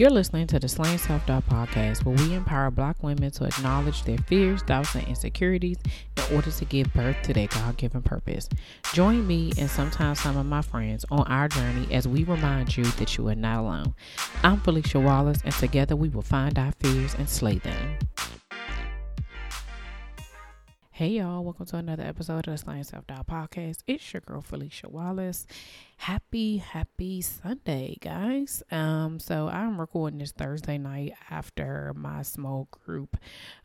You're listening to the Slaying Self Doubt podcast, where we empower Black women to acknowledge their fears, doubts, and insecurities in order to give birth to their God given purpose. Join me and sometimes some of my friends on our journey as we remind you that you are not alone. I'm Felicia Wallace, and together we will find our fears and slay them. Hey y'all, welcome to another episode of the Slaying Self Doubt podcast. It's your girl Felicia Wallace. Happy, happy Sunday, guys. Um, so I'm recording this Thursday night after my small group.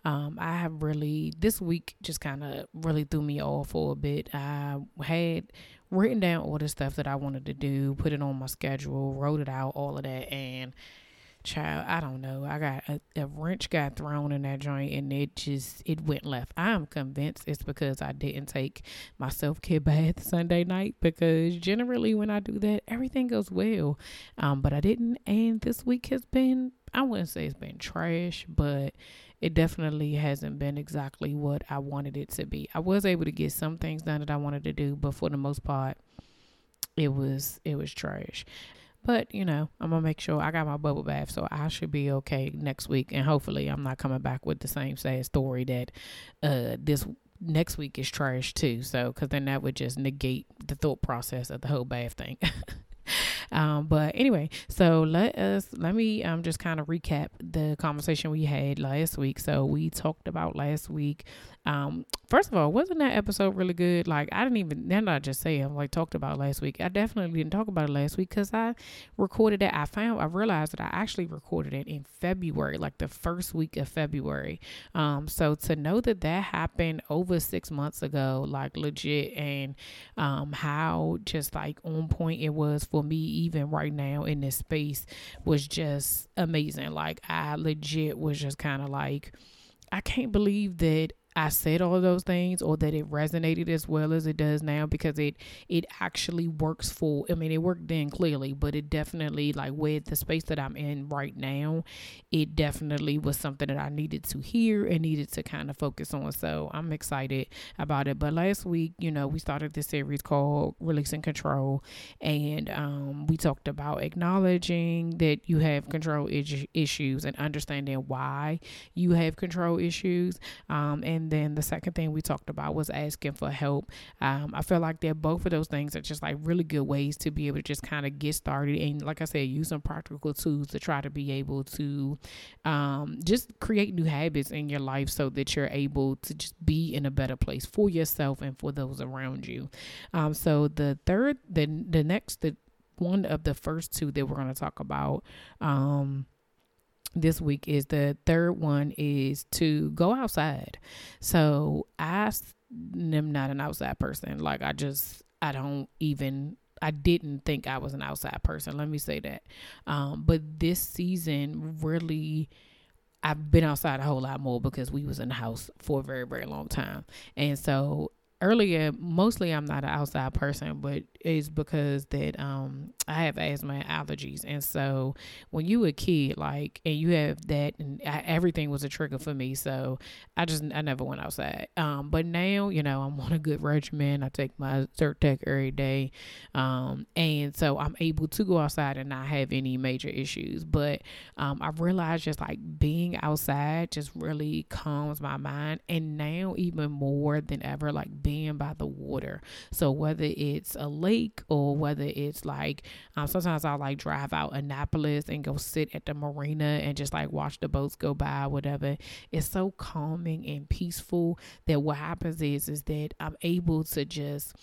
Um, I have really this week just kind of really threw me off for a bit. I had written down all the stuff that I wanted to do, put it on my schedule, wrote it out, all of that, and child, I don't know. I got a, a, wrench got thrown in that joint and it just it went left. I'm convinced it's because I didn't take my self care bath Sunday night because generally when I do that everything goes well. Um, but I didn't and this week has been I wouldn't say it's been trash, but it definitely hasn't been exactly what I wanted it to be. I was able to get some things done that I wanted to do, but for the most part it was it was trash. But you know, I'm gonna make sure I got my bubble bath, so I should be okay next week. And hopefully, I'm not coming back with the same sad story that uh this next week is trash too. So, because then that would just negate the thought process of the whole bath thing. Um, but anyway, so let us let me um just kind of recap the conversation we had last week. So we talked about last week. Um, first of all, wasn't that episode really good? Like I didn't even then I just say I like talked about last week. I definitely didn't talk about it last week because I recorded it. I found I realized that I actually recorded it in February, like the first week of February. Um, so to know that that happened over six months ago, like legit, and um, how just like on point it was for me even right now in this space was just amazing. Like I legit was just kind of like I can't believe that I said all those things or that it resonated as well as it does now because it it actually works for I mean it worked then clearly but it definitely like with the space that I'm in right now it definitely was something that I needed to hear and needed to kind of focus on. So I'm excited about it. But last week you know we started this series called releasing control and um, we talked about acknowledging that you have control issues and understanding why you have control issues um, and and then the second thing we talked about was asking for help. Um, I feel like they're both of those things are just like really good ways to be able to just kind of get started and, like I said, use some practical tools to try to be able to um, just create new habits in your life so that you're able to just be in a better place for yourself and for those around you. Um, so the third, the the next, the one of the first two that we're going to talk about um this week is the third one is to go outside. So I am not an outside person. Like I just I don't even I didn't think I was an outside person. Let me say that. Um, but this season really I've been outside a whole lot more because we was in the house for a very, very long time. And so earlier mostly i'm not an outside person but it's because that um i have asthma and allergies and so when you were a kid like and you have that and I, everything was a trigger for me so i just i never went outside. Um but now you know i'm on a good regimen. I take my Zyrtec every day. Um and so i'm able to go outside and not have any major issues. But um i realized just like being outside just really calms my mind and now even more than ever like being by the water. So whether it's a lake or whether it's like um, sometimes I'll like drive out Annapolis and go sit at the marina and just like watch the boats go by, whatever. It's so calming and peaceful that what happens is is that I'm able to just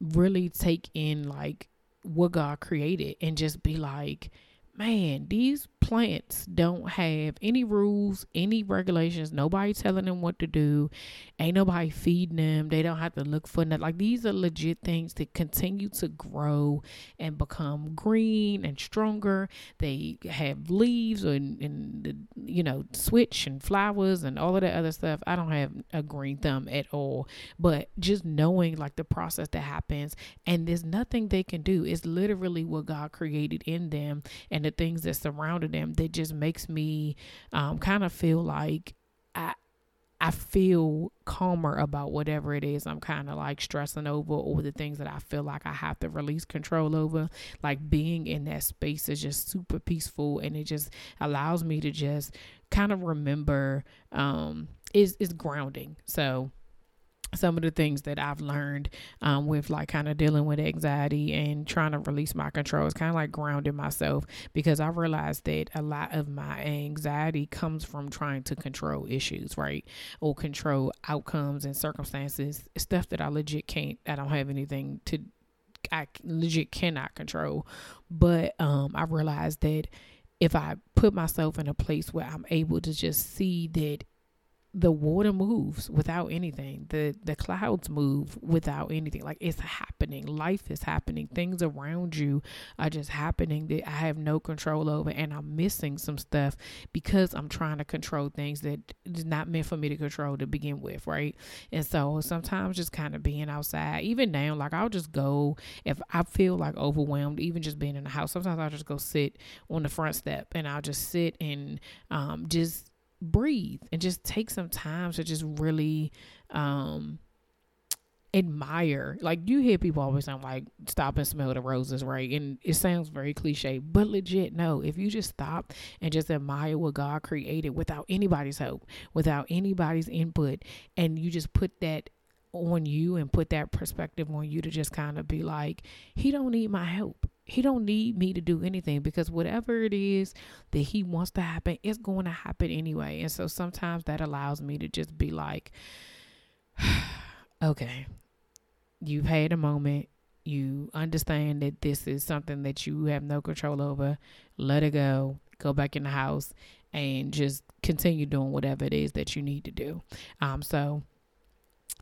really take in like what God created and just be like, man, these plants don't have any rules, any regulations. Nobody telling them what to do. Ain't nobody feeding them. They don't have to look for nothing. Like these are legit things that continue to grow and become green and stronger. They have leaves and, and you know switch and flowers and all of that other stuff. I don't have a green thumb at all, but just knowing like the process that happens and there's nothing they can do. It's literally what God created in them and the things that surrounded them that just makes me um, kind of feel like I I feel calmer about whatever it is I'm kind of like stressing over or the things that I feel like I have to release control over. Like being in that space is just super peaceful and it just allows me to just kind of remember um is is grounding. So some of the things that I've learned um, with like kind of dealing with anxiety and trying to release my control is kind of like grounding myself because I realized that a lot of my anxiety comes from trying to control issues, right? Or control outcomes and circumstances, stuff that I legit can't, I don't have anything to, I legit cannot control. But um, I realized that if I put myself in a place where I'm able to just see that the water moves without anything. The the clouds move without anything. Like it's happening. Life is happening. Things around you are just happening that i have no control over and i'm missing some stuff because i'm trying to control things that is not meant for me to control to begin with right? And so sometimes just kind of being outside even now like i'll just go if i feel like overwhelmed even just being in the house sometimes i'll just go sit on the front step and i'll just sit and um just breathe and just take some time to just really um admire. Like you hear people always sound like stop and smell the roses right? And it sounds very cliche but legit no. If you just stop and just admire what god created without anybody's help without anybody's input and you just put that on you and put that perspective on you to just kind of be like he don't need my help he don't need me to do anything because whatever it is that he wants to happen, it's going to happen anyway. And so sometimes that allows me to just be like, okay, you've had a moment. You understand that this is something that you have no control over. Let it go. Go back in the house and just continue doing whatever it is that you need to do. Um, so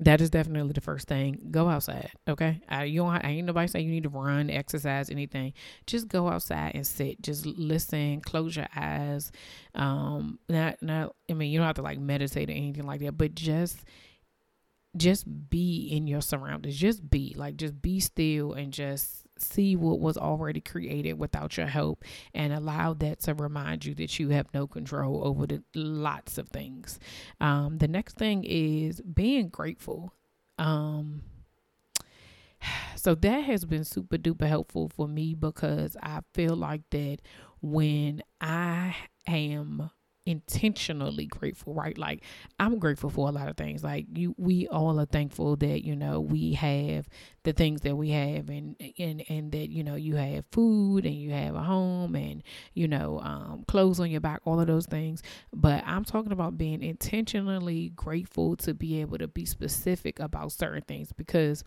that is definitely the first thing. Go outside, okay? I, you don't. I ain't nobody saying you need to run, exercise, anything. Just go outside and sit. Just listen. Close your eyes. Um, not not. I mean, you don't have to like meditate or anything like that, but just just be in your surroundings. Just be like, just be still and just see what was already created without your help and allow that to remind you that you have no control over the lots of things. Um, the next thing is being grateful. Um, so that has been super duper helpful for me because I feel like that when I am intentionally grateful, right? Like I'm grateful for a lot of things. Like you we all are thankful that, you know, we have the things that we have and and and that, you know, you have food and you have a home and, you know, um, clothes on your back, all of those things. But I'm talking about being intentionally grateful to be able to be specific about certain things because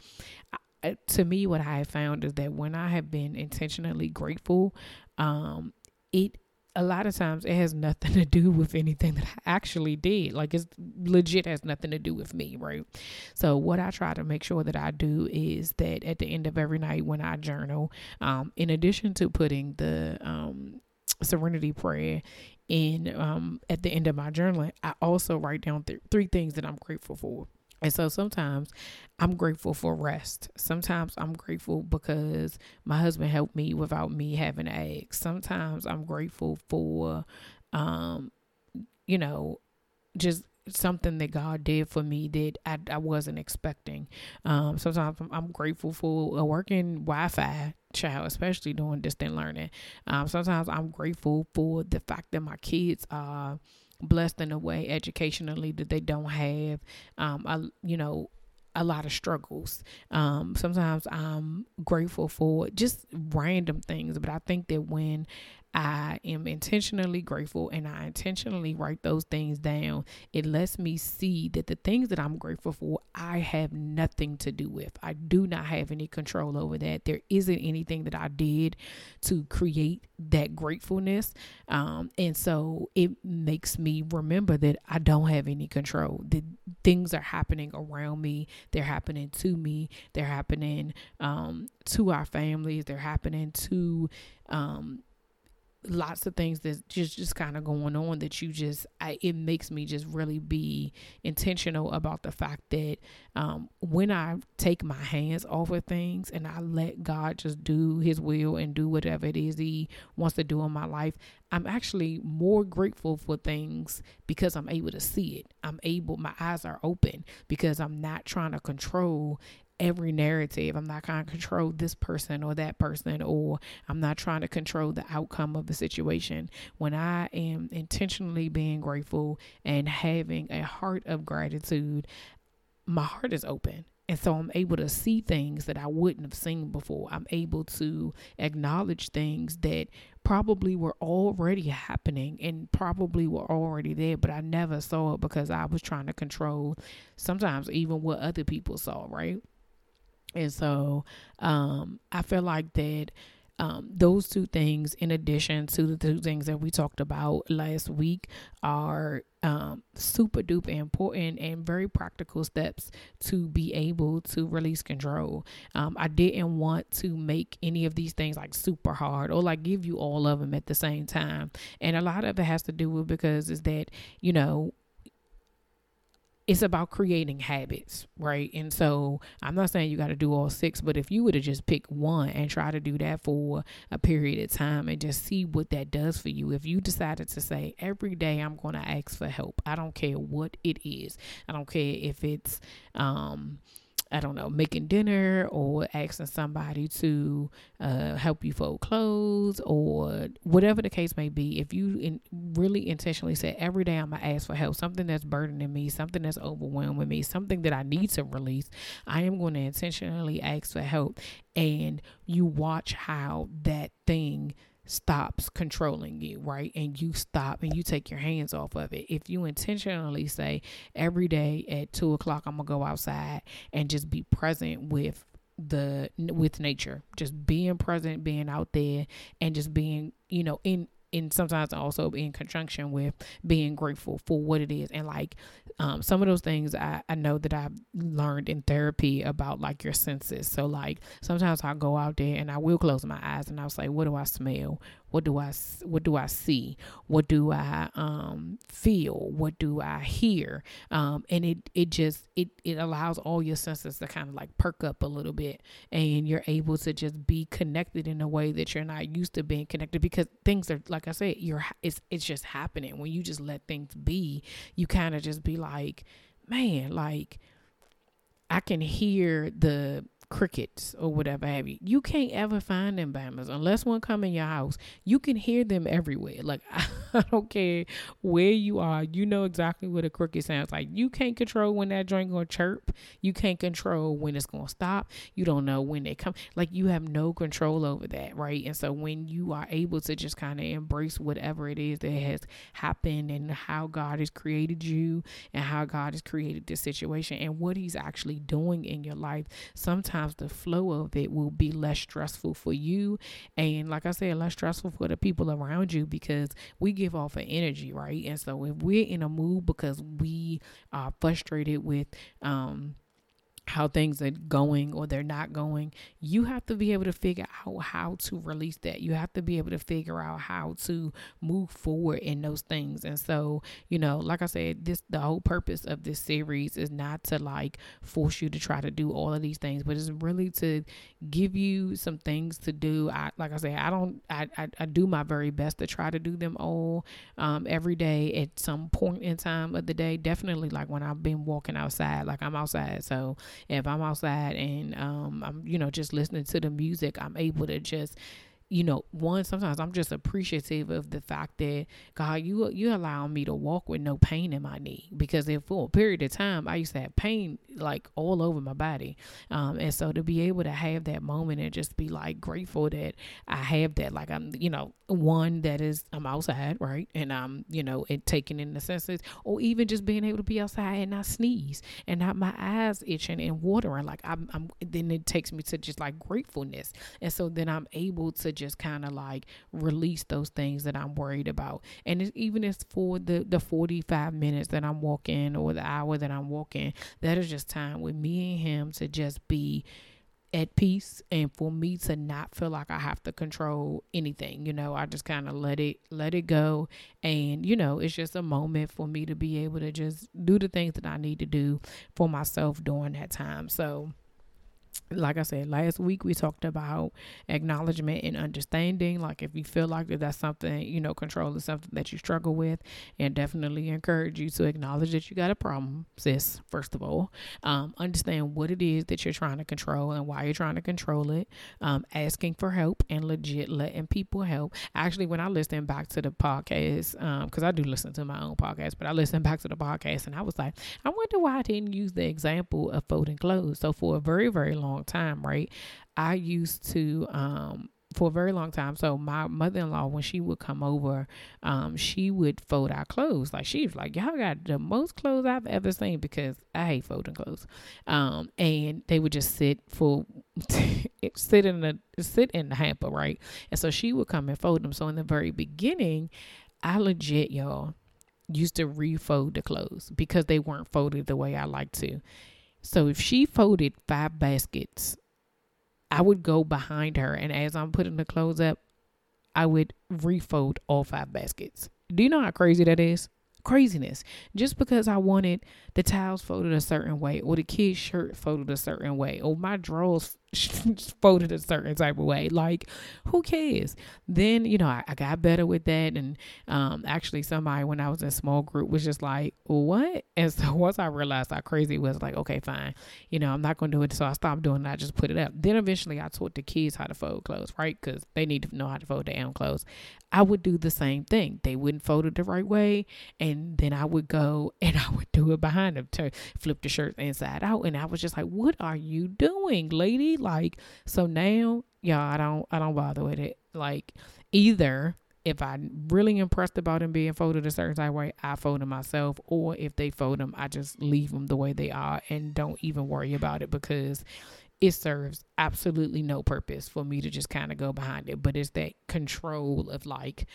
I, to me what I have found is that when I have been intentionally grateful, um, it a lot of times it has nothing to do with anything that I actually did. Like it's legit has nothing to do with me, right? So what I try to make sure that I do is that at the end of every night when I journal, um, in addition to putting the um, serenity prayer in um, at the end of my journaling, I also write down th- three things that I'm grateful for. And so sometimes I'm grateful for rest. Sometimes I'm grateful because my husband helped me without me having to. Sometimes I'm grateful for, um, you know, just something that God did for me that I, I wasn't expecting. Um, sometimes I'm, I'm, grateful for a working Wi-Fi child, especially doing distant learning. Um, sometimes I'm grateful for the fact that my kids are blessed in a way educationally that they don't have, um, a, you know, a lot of struggles. Um, sometimes I'm grateful for just random things, but I think that when I am intentionally grateful and I intentionally write those things down. It lets me see that the things that I'm grateful for, I have nothing to do with. I do not have any control over that. There isn't anything that I did to create that gratefulness. Um, and so it makes me remember that I don't have any control. The things are happening around me, they're happening to me, they're happening um, to our families, they're happening to um, lots of things that just just kind of going on that you just I, it makes me just really be intentional about the fact that um, when I take my hands off of things and I let God just do His will and do whatever it is He wants to do in my life, I'm actually more grateful for things because I'm able to see it. I'm able, my eyes are open because I'm not trying to control every narrative. I'm not trying to control this person or that person, or I'm not trying to control the outcome of the situation. When I am intentionally being grateful and having a heart of gratitude, my heart is open. And so I'm able to see things that I wouldn't have seen before. I'm able to acknowledge things that probably were already happening and probably were already there, but I never saw it because I was trying to control sometimes even what other people saw, right? And so um, I feel like that um, those two things, in addition to the two things that we talked about last week, are um, super duper important and very practical steps to be able to release control. Um, I didn't want to make any of these things like super hard or like give you all of them at the same time. And a lot of it has to do with because is that, you know, it's about creating habits, right? And so I'm not saying you got to do all six, but if you were to just pick one and try to do that for a period of time and just see what that does for you, if you decided to say, every day I'm going to ask for help, I don't care what it is, I don't care if it's, um, I don't know, making dinner or asking somebody to uh, help you fold clothes or whatever the case may be. If you in, really intentionally say, every day I'm going to ask for help, something that's burdening me, something that's overwhelming me, something that I need to release, I am going to intentionally ask for help. And you watch how that thing stops controlling you, right? And you stop and you take your hands off of it. If you intentionally say every day at two o'clock, I'm gonna go outside and just be present with the with nature just being present being out there and just being you know in and sometimes also in conjunction with being grateful for what it is and like um, some of those things I, I know that I've learned in therapy about like your senses. So like sometimes I go out there and I will close my eyes and I'll say, what do I smell? What do I what do I see? What do I um, feel? What do I hear? Um, and it it just it it allows all your senses to kind of like perk up a little bit, and you're able to just be connected in a way that you're not used to being connected because things are like I said, you're it's it's just happening when you just let things be. You kind of just be like, man, like I can hear the crickets or whatever have you. You can't ever find them bammers unless one come in your house. You can hear them everywhere. Like I don't care where you are, you know exactly what a cricket sounds like. You can't control when that joint gonna chirp. You can't control when it's gonna stop. You don't know when they come. Like you have no control over that, right? And so when you are able to just kind of embrace whatever it is that has happened and how God has created you and how God has created this situation and what He's actually doing in your life, sometimes the flow of it will be less stressful for you. And like I said, less stressful for the people around you because we give off an energy, right? And so if we're in a mood because we are frustrated with, um, how things are going or they're not going, you have to be able to figure out how to release that. You have to be able to figure out how to move forward in those things. And so, you know, like I said, this the whole purpose of this series is not to like force you to try to do all of these things, but it's really to give you some things to do. I like I say, I don't I I, I do my very best to try to do them all um every day at some point in time of the day. Definitely like when I've been walking outside, like I'm outside. So if I'm outside and um, I'm, you know, just listening to the music, I'm able to just you know, one sometimes I'm just appreciative of the fact that God, you you allow me to walk with no pain in my knee. Because if for a period of time I used to have pain like all over my body, um, and so to be able to have that moment and just be like grateful that I have that, like I'm, you know, one that is I'm outside, right, and I'm, you know, it taking in the senses, or even just being able to be outside and not sneeze and not my eyes itching and watering, like I'm, I'm then it takes me to just like gratefulness, and so then I'm able to just kind of like release those things that I'm worried about. And it's, even if for the, the 45 minutes that I'm walking or the hour that I'm walking, that is just time with me and him to just be at peace and for me to not feel like I have to control anything. You know, I just kind of let it let it go and you know, it's just a moment for me to be able to just do the things that I need to do for myself during that time. So like I said last week, we talked about acknowledgement and understanding. Like if you feel like that that's something, you know, control is something that you struggle with, and definitely encourage you to acknowledge that you got a problem, sis. First of all, um, understand what it is that you're trying to control and why you're trying to control it. Um, asking for help and legit letting people help. Actually, when I listen back to the podcast, because um, I do listen to my own podcast, but I listened back to the podcast and I was like, I wonder why I didn't use the example of folding clothes. So for a very very long time, right? I used to um for a very long time. So my mother in law, when she would come over, um, she would fold our clothes. Like she was like, Y'all got the most clothes I've ever seen because I hate folding clothes. Um, and they would just sit for sit in the sit in the hamper, right? And so she would come and fold them. So in the very beginning, I legit, y'all, used to refold the clothes because they weren't folded the way I like to. So if she folded five baskets, I would go behind her, and as I'm putting the clothes up, I would refold all five baskets. Do you know how crazy that is? Craziness. Just because I wanted the towels folded a certain way, or the kid's shirt folded a certain way, or my drawers folded a certain type of way. Like, who cares? Then, you know, I, I got better with that. And um, actually, somebody, when I was in a small group, was just like, what? And so once I realized how crazy it was, like, okay, fine. You know, I'm not going to do it. So I stopped doing it. I just put it up. Then eventually I taught the kids how to fold clothes, right? Because they need to know how to fold their own clothes. I would do the same thing. They wouldn't fold it the right way. And then I would go and I would do it behind them, to flip the shirt inside out. And I was just like, what are you doing, lady? Like, so now, yeah, I don't, I don't bother with it. Like, either if I'm really impressed about them being folded a certain type way, I fold them myself. Or if they fold them, I just leave them the way they are and don't even worry about it because it serves absolutely no purpose for me to just kind of go behind it. But it's that control of like,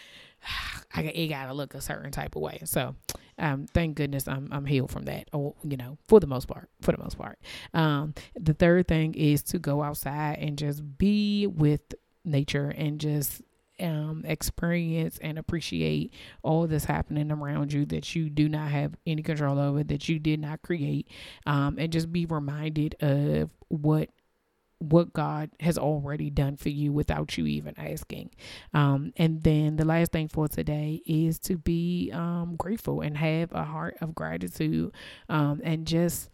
I it gotta look a certain type of way. So, um, thank goodness I'm I'm healed from that. Or you know, for the most part, for the most part. Um, the third thing is to go outside and just be with nature and just um, experience and appreciate all that's happening around you that you do not have any control over, that you did not create, um, and just be reminded of what what God has already done for you without you even asking. Um, and then the last thing for today is to be um, grateful and have a heart of gratitude um, and just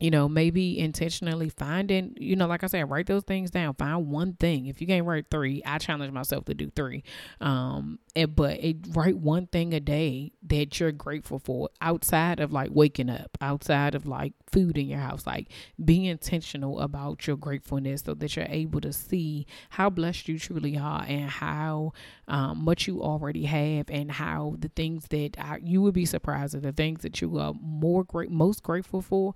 you know, maybe intentionally finding, you know, like I said, write those things down. Find one thing. If you can't write three, I challenge myself to do three. Um, and, but it, write one thing a day that you're grateful for outside of like waking up, outside of like food in your house. Like be intentional about your gratefulness so that you're able to see how blessed you truly are and how um, much you already have and how the things that I, you would be surprised at the things that you are more great, most grateful for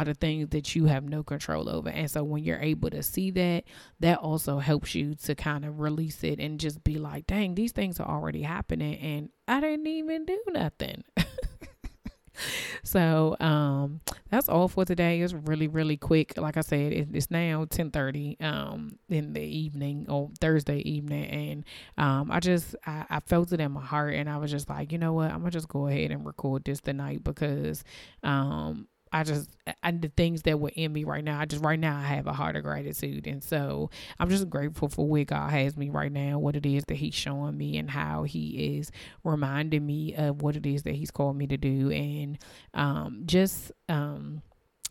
are the things that you have no control over. And so when you're able to see that, that also helps you to kind of release it and just be like, dang, these things are already happening and I didn't even do nothing. so um that's all for today it's really really quick like i said it, it's now 10 30 um in the evening or thursday evening and um i just I, I felt it in my heart and i was just like you know what i'm gonna just go ahead and record this tonight because um I just and the things that were in me right now. I just right now I have a heart of gratitude, and so I'm just grateful for where God has me right now, what it is that He's showing me, and how He is reminding me of what it is that He's called me to do, and um, just um,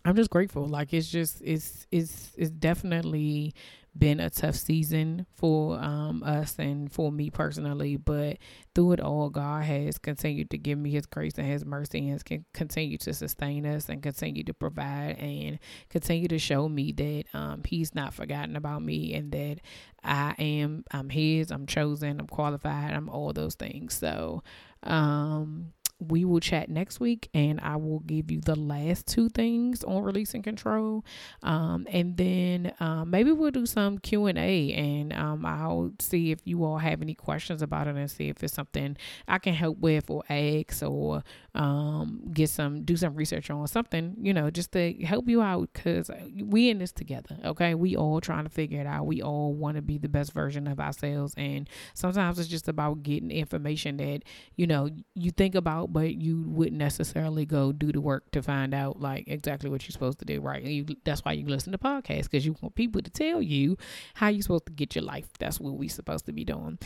I'm just grateful. Like it's just it's it's it's definitely been a tough season for um, us and for me personally, but through it all, God has continued to give me His grace and His mercy and can continue to sustain us and continue to provide and continue to show me that um, He's not forgotten about me and that I am, I'm His, I'm chosen, I'm qualified, I'm all those things. So, um, we will chat next week and I will give you the last two things on releasing control. Um, and then um, maybe we'll do some Q and A and um, I'll see if you all have any questions about it and see if it's something I can help with or ask or um, get some do some research on something, you know, just to help you out because we in this together. Okay, we all trying to figure it out. We all want to be the best version of ourselves, and sometimes it's just about getting information that you know you think about, but you wouldn't necessarily go do the work to find out like exactly what you're supposed to do. Right? You, that's why you listen to podcasts because you want people to tell you how you're supposed to get your life. That's what we're supposed to be doing.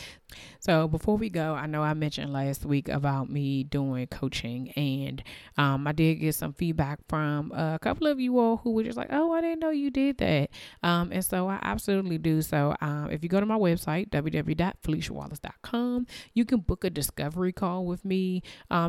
So before we go, I know I mentioned last week about me doing coaching and um, I did get some feedback from a couple of you all who were just like, "Oh, I didn't know you did that," um, and so I absolutely do. So um, if you go to my website www.feliciawallace.com, you can book a discovery call with me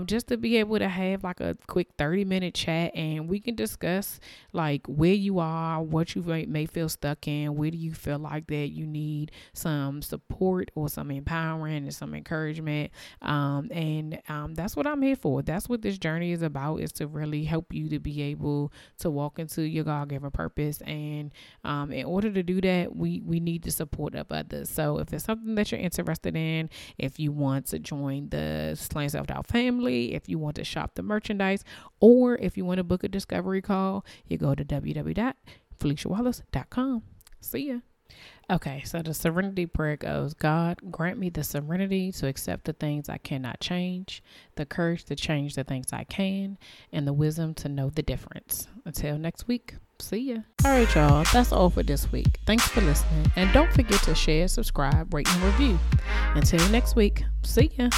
just to be able to have like a quick thirty minute chat, and we can discuss like where you are, what you may, feel stuck in, where do you feel like that you need some support or some empowering and some encouragement, um, and um, that's what I'm here for. That's what this journey is about is to really help you to be able to walk into your god-given purpose. And um, in order to do that we we need the support of others. So if it's something that you're interested in if you want to join the slaying self-doubt family if you want to shop the merchandise or if you want to book a discovery call you go to www.feliciawallace.com see ya Okay, so the serenity prayer goes God, grant me the serenity to accept the things I cannot change, the courage to change the things I can, and the wisdom to know the difference. Until next week, see ya. All right, y'all, that's all for this week. Thanks for listening, and don't forget to share, subscribe, rate, and review. Until next week, see ya.